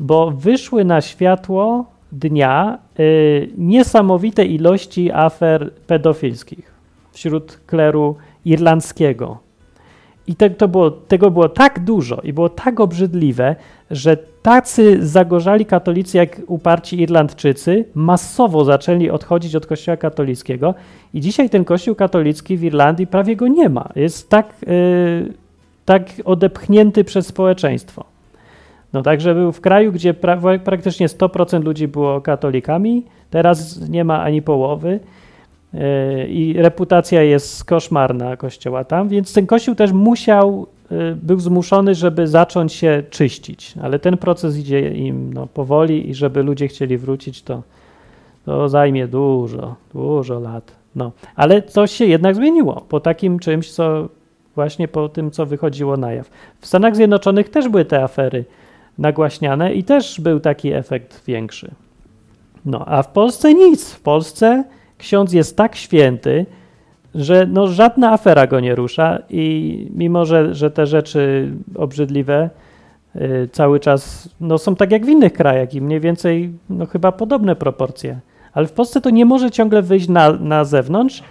bo wyszły na światło dnia y, niesamowite ilości afer pedofilskich wśród kleru irlandzkiego. I te, to było, tego było tak dużo i było tak obrzydliwe, że tacy zagorzali katolicy jak uparci Irlandczycy masowo zaczęli odchodzić od kościoła katolickiego i dzisiaj ten kościół katolicki w Irlandii prawie go nie ma. Jest tak, y, tak odepchnięty przez społeczeństwo. No także był w kraju, gdzie pra praktycznie 100% ludzi było katolikami, teraz nie ma ani połowy yy, i reputacja jest koszmarna kościoła tam, więc ten kościół też musiał, yy, był zmuszony, żeby zacząć się czyścić, ale ten proces idzie im no, powoli i żeby ludzie chcieli wrócić, to, to zajmie dużo, dużo lat. No, ale coś się jednak zmieniło po takim czymś, co właśnie po tym, co wychodziło na jaw. W Stanach Zjednoczonych też były te afery nagłaśniane i też był taki efekt większy. No, a w Polsce nic. W Polsce ksiądz jest tak święty, że no, żadna afera go nie rusza i mimo, że, że te rzeczy obrzydliwe y, cały czas no, są tak jak w innych krajach i mniej więcej no, chyba podobne proporcje Ale w Polsce to nie może ciągle wyjść na, na zewnątrz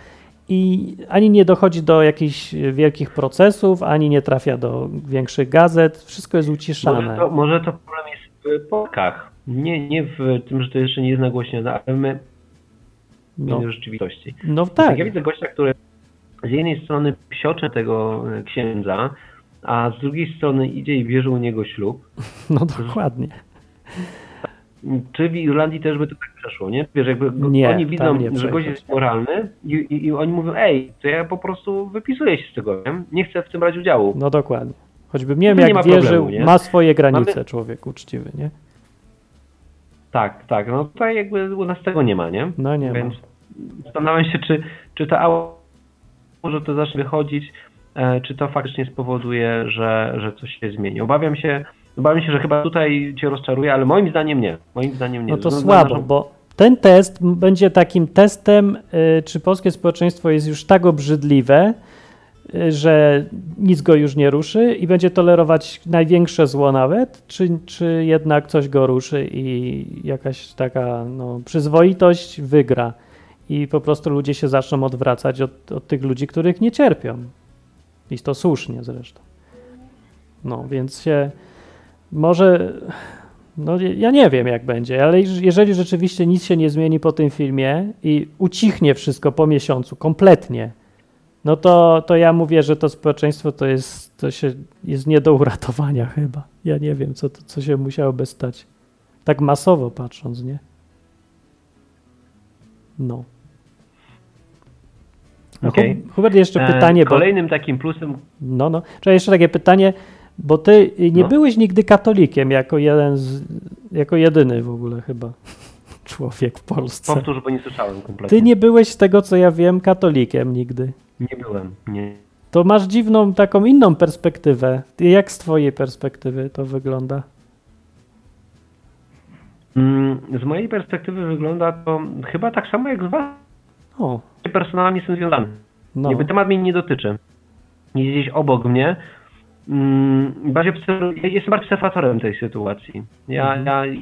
i ani nie dochodzi do jakichś wielkich procesów, ani nie trafia do większych gazet. Wszystko jest uciszane. Może to, może to problem jest w Polkach. Nie, nie w tym, że to jeszcze nie jest nagłośnione, ale my No, rzeczywistości. no Tak. tak. Ja widzę gościa, który z jednej strony psiocze tego księdza, a z drugiej strony idzie i bierze u niego ślub. No dokładnie. Czy w Irlandii też by to tak przeszło, nie? Wiesz, jakby Nie, oni widzą, nie że gość jest moralny i, i, i oni mówią, ej, to ja po prostu wypisuję się z tego, nie? nie chcę w tym brać udziału. No dokładnie. Choćbym nie wiem, No nie jak ma wierzył, problemu, nie? ma swoje granice, Mamy- człowiek uczciwy, nie? Tak, tak, no tutaj jakby u nas tego nie ma, nie? No nie ma. Zastanawiam się, czy, czy ta aura może to zacznie wychodzić, e, czy to faktycznie spowoduje, że, że coś się zmieni. Obawiam się, obawiam się, że chyba tutaj cię rozczaruje, ale moim zdaniem nie. Moim zdaniem nie. No to słabo, naszą- bo ten test będzie takim testem, y, czy polskie społeczeństwo jest już tak obrzydliwe, y, że nic go już nie ruszy i będzie tolerować największe zło nawet, czy, czy jednak coś go ruszy i jakaś taka no, przyzwoitość wygra i po prostu ludzie się zaczną odwracać od, od tych ludzi, których nie cierpią. I to słusznie zresztą. No, więc się może no ja nie wiem jak będzie, ale jeż- jeżeli rzeczywiście nic się nie zmieni po tym filmie i ucichnie wszystko po miesiącu kompletnie, no to, to ja mówię, że to społeczeństwo to jest, to się, jest nie do uratowania chyba. Ja nie wiem, co, co się musiałoby stać. Tak masowo patrząc, nie? No. Hu- Hubert, jeszcze E, pytanie, bo... Kolejnym takim plusem No, no. Czekaj, jeszcze takie pytanie, bo ty nie No. byłeś nigdy katolikiem jako jeden z, jako jedyny w ogóle chyba człowiek w Polsce. Powtórz, bo nie słyszałem kompletnie. Ty nie byłeś z tego, co ja wiem, katolikiem nigdy. Nie byłem, nie. To masz dziwną, taką inną perspektywę. Jak z twojej perspektywy to wygląda? Mm, Z mojej perspektywy wygląda to chyba tak samo jak z was. O, Personalnie jestem związany. no. Jakby temat mnie nie dotyczy. Jest gdzieś obok mnie. Mm, Bardziej obserw- ja jestem bardziej obserwatorem tej sytuacji. Ja, Mhm. ja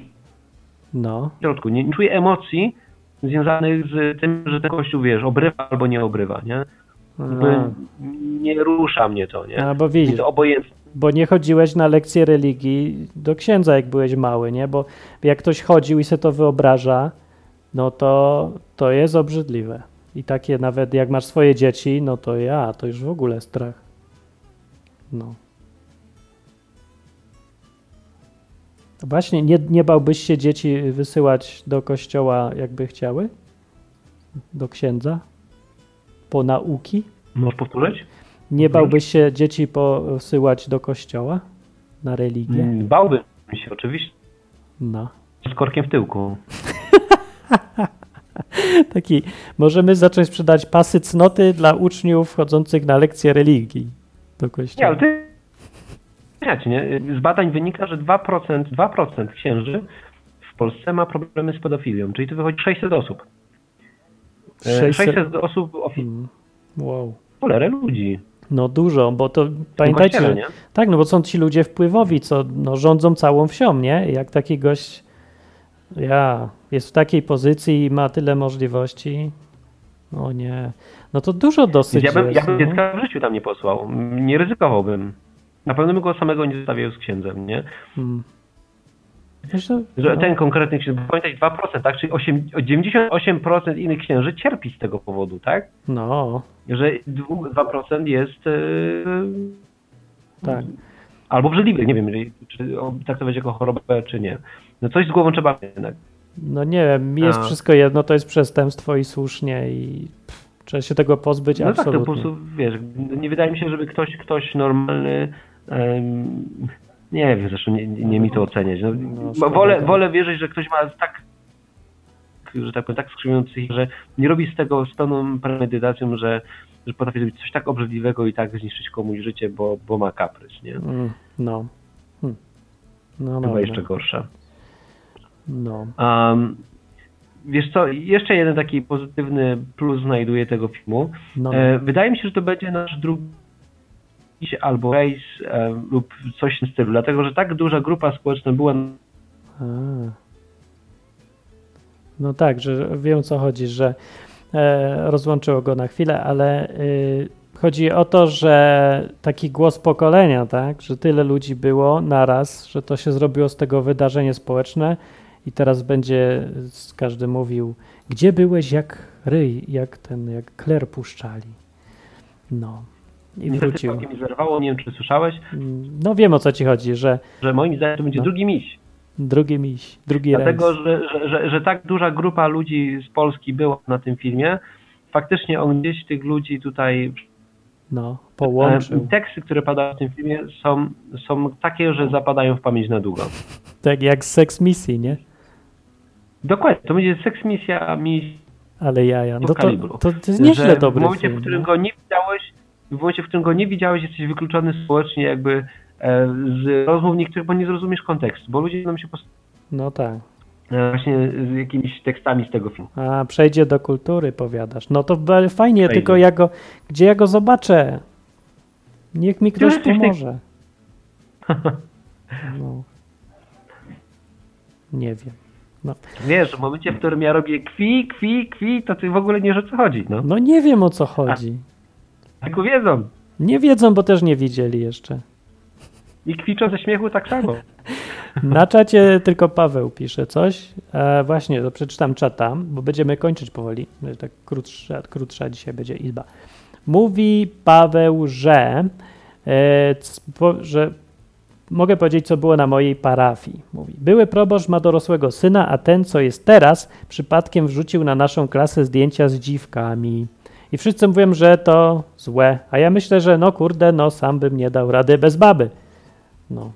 No, w środku nie, nie czuję emocji związanych z tym, że ten kościół, wiesz, obrywa albo nie obrywa, nie? A, nie rusza mnie to, nie? a, bo widzisz, to obojętne. bo nie chodziłeś na lekcje religii do księdza, jak byłeś mały, nie? Bo jak ktoś chodził i sobie to wyobraża, no to to jest obrzydliwe. I takie nawet jak masz swoje dzieci, no to ja, to już w ogóle strach. No. Właśnie, nie, nie bałbyś się dzieci wysyłać do kościoła, jakby chciały? Do księdza? Po nauki? Możesz powtórzyć? Nie bałbyś się dzieci posyłać do kościoła? Na religię? Mm, Bałbym się oczywiście No. z korkiem w tyłku. Taki, możemy zacząć sprzedać pasy cnoty dla uczniów chodzących na lekcje religii do Nie, kościoła. ale ty... Nie? Z badań wynika, że 2%, 2% księży w Polsce ma problemy z pedofilią, czyli to wychodzi 600 osób. E, 600 600 osób, Mm, Wow. cholerę ludzi. No dużo, bo to pamiętajcie, że, nie? tak, no bo są ci ludzie wpływowi, co no, rządzą całą wsią, nie? Jak taki gość ja, jest w takiej pozycji i ma tyle możliwości. O nie. No to dużo dosyć ja bym, jest. ja bym no. dziecka w życiu tam nie posłał. Nie ryzykowałbym. Na pewno bym go samego nie zostawiał z księdzem, nie? Mm. Że- Że no. ten konkretny ksiądz, pamiętaj 2%, tak? Czyli 8, 98% innych księży cierpi z tego powodu, tak? No, Że 2% jest yy, tak. albo brzydliwy, nie wiem, czy traktować jako chorobę, czy nie. No coś z głową trzeba jednak. No nie wiem, mi jest A. wszystko jedno, to jest przestępstwo i słusznie i pff, trzeba się tego pozbyć No tak, to po absolutnie. prostu, wiesz, nie wydaje mi się, żeby ktoś, ktoś normalny, em, nie wiem, zresztą nie, nie mi to oceniać. No, No, wolę, tak. wolę wierzyć, że ktoś ma tak, że tak powiem, tak skrzywioną psychikę, że nie robi z tego z pełną premedytacją, że, że potrafi zrobić coś tak obrzydliwego i tak zniszczyć komuś życie, bo, bo ma kaprys, nie? Mm, no. Hm. No, Chyba no, jeszcze gorsza. No. Um, wiesz co, jeszcze jeden taki pozytywny plus znajduję tego filmu. no. E, wydaje mi się, że to będzie nasz drugi albo rejs e, lub coś w tym stylu, dlatego że tak duża grupa społeczna była A. No tak, że wiem o co chodzi, że e, rozłączyło go na chwilę, ale y, chodzi o to, że taki głos pokolenia, tak, że tyle ludzi było naraz, że to się zrobiło z tego wydarzenie społeczne i teraz będzie każdy mówił, gdzie byłeś jak ryj, jak ten, jak Kler puszczali. No. I Niestety wrócił. mi zerwało, nie wiem czy słyszałeś, No wiem o co ci chodzi, że że moim zdaniem to będzie No. drugi miś. drugi miś, drugi Dlatego, że, że, że, że tak duża grupa ludzi z Polski była na tym filmie, faktycznie on gdzieś tych ludzi tutaj No, E, połączył. Teksty, które padają w tym filmie są, są takie, że zapadają w pamięć na długo. Tak jak Sex Misji, nie? Dokładnie, to będzie seks misja mi Ale jaja. No to, kalibru. to, to jest nieźle że dobry w momencie, film. w którym no. go nie widziałeś, w momencie, w którym go nie widziałeś, jesteś wykluczony społecznie jakby e, z rozmów niektórych, bo nie zrozumiesz kontekstu, bo ludzie będą się pos- no tak. e, właśnie z jakimiś tekstami z tego filmu. A przejdzie do kultury, powiadasz. No to fajnie, Przejdzie. tylko ja go, gdzie ja go zobaczę? Niech mi ktoś pomoże. No. Nie wiem. Wiesz, w momencie, w którym ja robię kwi, kwi, kwi, to ty w ogóle nie wiesz o co chodzi, no. No nie wiem o co chodzi. Tylko wiedzą. Nie wiedzą, bo też nie widzieli jeszcze. I kwiczą ze śmiechu tak samo. Na czacie tylko Paweł pisze coś. E, właśnie, to przeczytam czata, bo będziemy kończyć powoli. Będzie Tak krótsza, krótsza dzisiaj będzie izba. Mówi Paweł, że, e, c- po, że mogę powiedzieć, co było na mojej parafii. Mówi, były proboszcz ma dorosłego syna, a ten, co jest teraz, przypadkiem wrzucił na naszą klasę zdjęcia z dziwkami. I wszyscy mówią, że to złe. A ja myślę, że no kurde, no sam bym nie dał rady bez baby. No.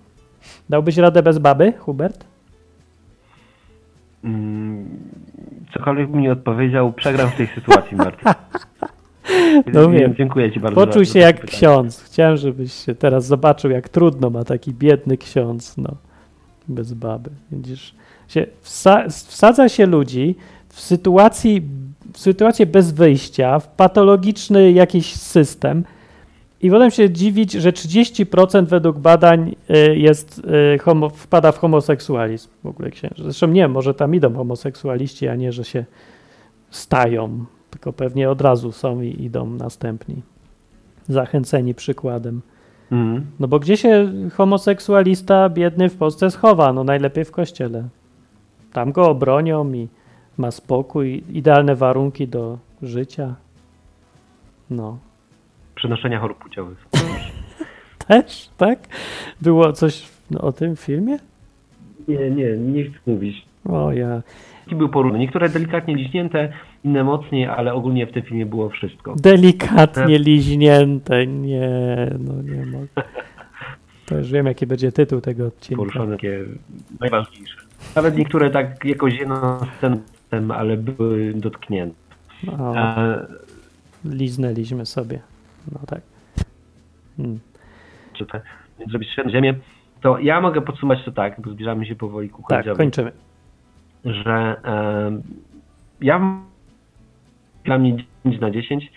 Dałbyś radę bez baby, Hubert? Mm, cokolwiek bym nie odpowiedział, przegram w tej sytuacji, Martin. No wiem. Dziękuję Ci bardzo. Poczuj za- się jak pytanie. ksiądz. Chciałem, żebyś się teraz zobaczył, jak trudno ma taki biedny ksiądz, no, bez baby. Widzisz, się wsa wsadza się ludzi w sytuacji, w sytuację bez wyjścia, w patologiczny jakiś system i potem się dziwić, że 30% według badań y, jest, y, homo, wpada w homoseksualizm w ogóle księży. Zresztą nie, może tam idą homoseksualiści, a nie, że się stają, tylko pewnie od razu są i idą następni. Zachęceni przykładem. Mhm. No bo gdzie się homoseksualista biedny w Polsce schowa? No najlepiej w kościele. Tam go obronią i ma spokój, idealne warunki do życia. No. Przenoszenia chorób płciowych. Też, tak? Było coś o tym filmie? Nie, nie, nie chcę mówić. O ja. Był porównany. Niektóre delikatnie liśnięte, inne mocniej, ale ogólnie w tym filmie było wszystko. Delikatnie liźnięte. Nie, no nie mogę. To już wiem, jaki będzie tytuł tego odcinka. Poruszone takie najważniejsze. Nawet niektóre tak jakoś jedną sceną, ale były dotknięte. O, E, liznęliśmy sobie. No tak. Hmm. czy więc zrobić ziemię, to ja mogę podsumować to tak, bo zbliżamy się powoli ku Tak, końcowi, kończymy. że e, ja dla mnie 10 na 10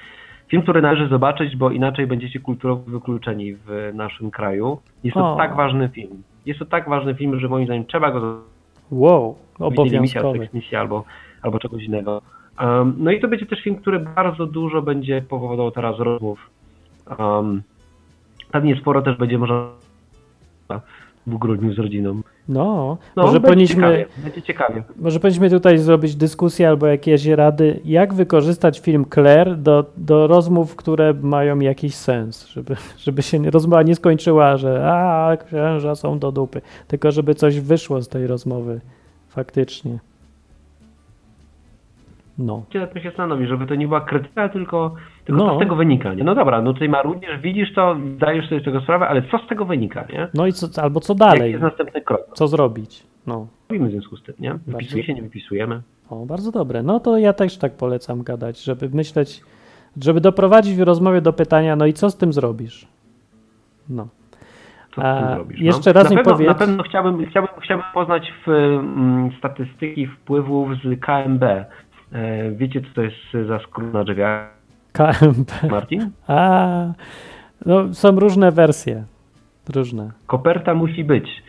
film, który należy zobaczyć, bo inaczej będziecie kulturowo wykluczeni w naszym kraju. Jest to O. tak ważny film. Jest to tak ważny film, że moim zdaniem trzeba go zobaczyć. Wow, obowiązkowy. misja albo, albo czegoś innego. Um, no i to będzie też film, który bardzo dużo będzie powodował teraz rozmów. Um, pewnie sporo też będzie można w grudniu z rodziną. No, No, może powinniśmy, ciekawie. Będzie ciekawie. może powinniśmy tutaj zrobić dyskusję albo jakieś rady, jak wykorzystać film Claire do, do rozmów, które mają jakiś sens, żeby, żeby się nie- rozmowa nie skończyła, że a, księża są do dupy, tylko żeby coś wyszło z tej rozmowy faktycznie. No, tym się zastanowić, żeby to nie była krytyka, tylko, tylko No. co z tego wynika. Nie? No dobra, no tutaj marudzisz, widzisz to, zdajesz sobie z tego sprawę, ale co z tego wynika, nie? no i co, albo co Jaki dalej, jest następny krok? co zrobić, no. Robimy w związku z tym, nie? Wypisuje się, nie wypisujemy. O, bardzo dobre. No to ja też tak polecam gadać, żeby myśleć, żeby doprowadzić w rozmowie do pytania, no i co z tym zrobisz? No. Co z A, tym zrobisz? jeszcze no? raz na mi powiedz- Na pewno chciałbym, chciałbym, chciałbym poznać w, mm, statystyki wpływów z KMB. E, wiecie, co to jest za skrót na drzwiach, KMP. Martin? A, no są różne wersje. Różne. Koperta musi być.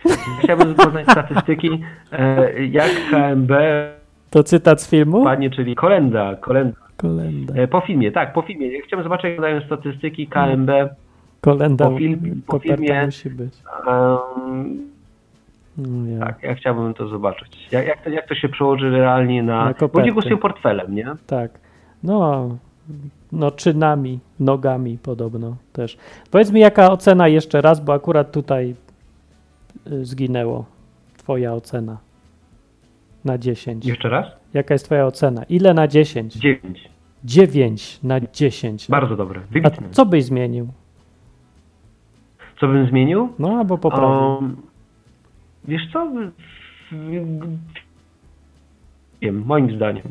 Chciałbym poznać statystyki, e, jak KMB To cytat z filmu? Dokładnie, czyli kolenda, kolenda. Kolenda. E, Po filmie, tak, po filmie. Ja Chciałem zobaczyć, jak dają statystyki KMB. Kolenda po film- po filmie- musi być. Um, No, ja. tak, ja chciałbym to zobaczyć. Jak, jak, to, jak to się przełoży realnie na... Na koperty. Ludzie głosują portfelem, nie? Tak. No, no czynami, nogami podobno też. Powiedz mi, jaka ocena jeszcze raz, bo akurat tutaj y, zginęło. Twoja ocena na 10. Jeszcze raz? Jaka jest twoja ocena? Ile na 10? 9. 9 na 10. Bardzo dobre, A wybitne. co byś zmienił? Co bym zmienił? No, albo poprawił. Um, wiesz co? Wiem, moim zdaniem.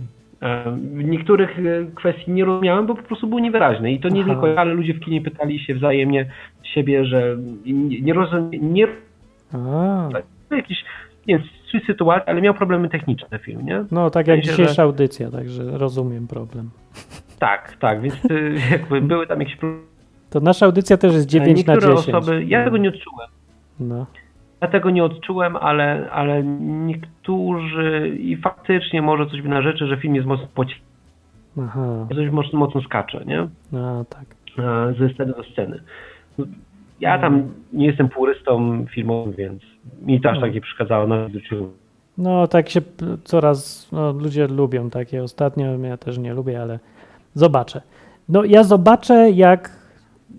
Um, niektórych e, kwestii nie rozumiałem, bo po prostu były niewyraźne. I to nie Aha. tylko ja, ale ludzie w kinie pytali się wzajemnie siebie, że nie, rozumiem, nie A, jakieś, nie wiem, trzy sytuacje, ale miał problemy techniczne film, nie? no tak jak dzisiejsza że- audycja, także rozumiem problem. Tak, tak, więc y, jakby były tam jakieś problemy. To nasza audycja też jest 9 na Niektóre 10. osoby, ja tego nie odczułem. No. Ja tego nie odczułem, ale, ale niektórzy i faktycznie może coś by na rzeczy, że film jest mocno pociągnięty, Aha, coś mocno, mocno skacze, nie? no tak. E, Ze sceny do sceny. Ja tam nie jestem purystą filmowym, więc mi to aż No. tak nie przeszkadzało na. No tak się coraz, no ludzie lubią takie ostatnio, ja też nie lubię, ale zobaczę. No ja zobaczę jak,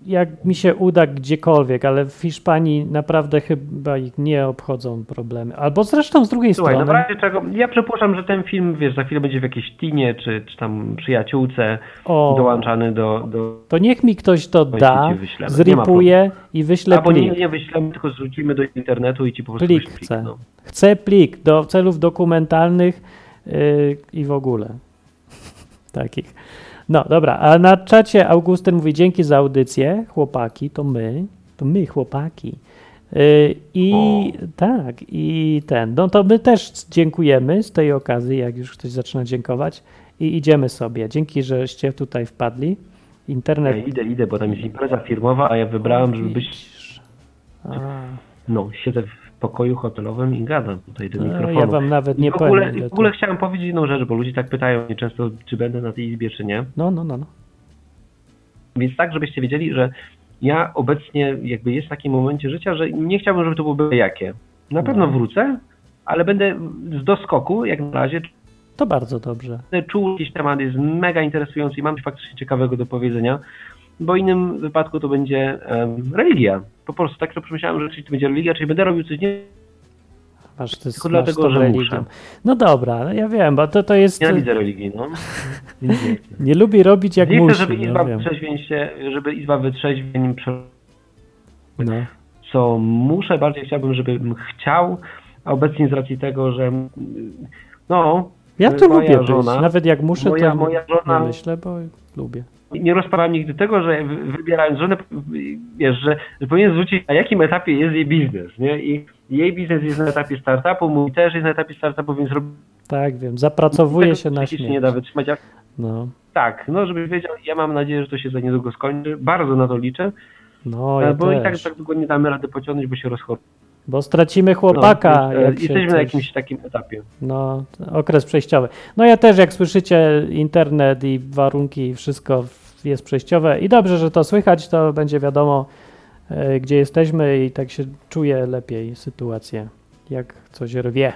jak mi się uda gdziekolwiek, ale w Hiszpanii naprawdę chyba ich nie obchodzą problemy. Albo zresztą z drugiej Słuchaj, no w strony, razie czego, ja przypuszczam, że ten film, wiesz, za chwilę będzie w jakiejś tinie, czy, czy tam przyjaciółce o, dołączany do, do to niech mi ktoś to da. Nie zripuje i wyśle Albo nie, plik. nie wyślemy, tylko zrzucimy do internetu i ci po prostu Plik wyślę chcę. No. Chcę plik do celów dokumentalnych yy, i w ogóle takich. No dobra, a na czacie Augustyn mówi dzięki za audycję, chłopaki, to my, to my chłopaki. Yy, I tak, i ten, no to my też dziękujemy z tej okazji, jak już ktoś zaczyna dziękować i idziemy sobie. Dzięki, żeście tutaj wpadli. Internet. Ja idę, idę, bo tam jest impreza firmowa, a ja wybrałem, żeby być, no, siedzę w pokoju hotelowym i gadam tutaj do no, mikrofonu. ja wam nawet nie I w ogóle, powiem. w ogóle to- chciałem powiedzieć jedną rzecz, bo ludzie tak pytają mnie często, czy będę na tej izbie, czy nie. No, no, no, no. Więc tak, żebyście wiedzieli, że ja obecnie jakby jest w takim momencie życia, że nie chciałbym, żeby to było byle jakie. Na pewno No. wrócę, ale będę z doskoku, jak na razie, To bardzo dobrze. będę czuł jakiś temat, jest mega interesujący i mam coś faktycznie ciekawego do powiedzenia, bo w innym wypadku to będzie religia. Po prostu tak to przemyślałem, że czyli to będzie religia, czyli będę robił coś nie, Masz, ty Tylko dlatego, że muszę. No dobra, ja wiem, bo to, to jest... nienawidzę religii, no. Nie chcę. Nie lubi robić jak Nie chcę, musi. żeby no, izba wytrzeźwień się, żeby izba wytrzeźwień no. co muszę, bardziej chciałbym, żebym chciał, a obecnie z racji tego, że no, Ja to lubię żona, być. Nawet jak muszę, moja- to moja żona- nie myślę, bo lubię. Nie rozparam nigdy tego, że wy- wybierając żonę, wiesz, że, że powinien zwrócić na jakim etapie jest jej biznes, nie? I jej biznes jest na etapie startupu, mój też jest na etapie startupu, więc robi Tak, wiem. Zapracowuje tego się na śmierć. nie da wytrzymać. A No, tak, no żebyś wiedział, ja mam nadzieję, że to się za niedługo skończy, bardzo na to liczę, no ja bo i tak też. tak długo nie damy rady pociągnąć, bo się rozchoruje. Bo stracimy chłopaka. No, e, jak jesteśmy na coś- jakimś takim etapie. No, okres przejściowy. No ja też, jak słyszycie, internet i warunki, i wszystko jest przejściowe i dobrze, że to słychać, to będzie wiadomo, e, gdzie jesteśmy i tak się czuje lepiej sytuację, jak coś rwie.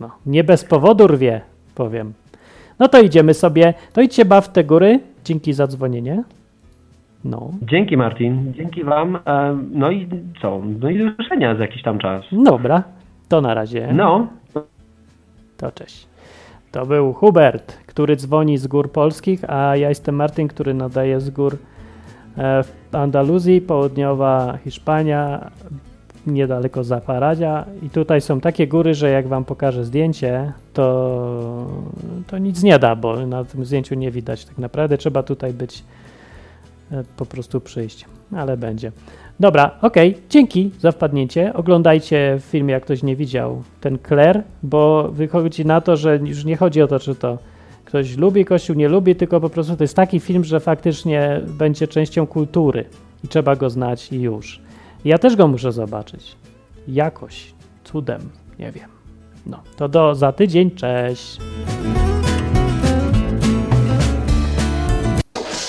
No, nie bez powodu rwie, powiem. No to idziemy sobie, to idźcie baw te góry, dzięki za dzwonienie. No, Dzięki Martin, dzięki wam, e, no i co, no i do usłyszenia za jakiś tam czas. dobra, to na razie. No, To cześć. To był Hubert, który dzwoni z gór polskich, a ja jestem Martin, który nadaje z gór e, w Andaluzji, południowa Hiszpania, niedaleko Zaparadia. I tutaj są takie góry, że jak wam pokażę zdjęcie, to, to nic nie da, bo na tym zdjęciu nie widać tak naprawdę. Trzeba tutaj być, e, po prostu przyjść, ale będzie. Dobra, okej, dzięki za wpadnięcie. Oglądajcie film, jak ktoś nie widział, ten Claire, bo wychodzi na to, że już nie chodzi o to, czy to ktoś lubi Kościół, nie lubi, tylko po prostu to jest taki film, że faktycznie będzie częścią kultury i trzeba go znać i już. Ja też go muszę zobaczyć. Jakoś, cudem, nie wiem. No, to do za tydzień, cześć.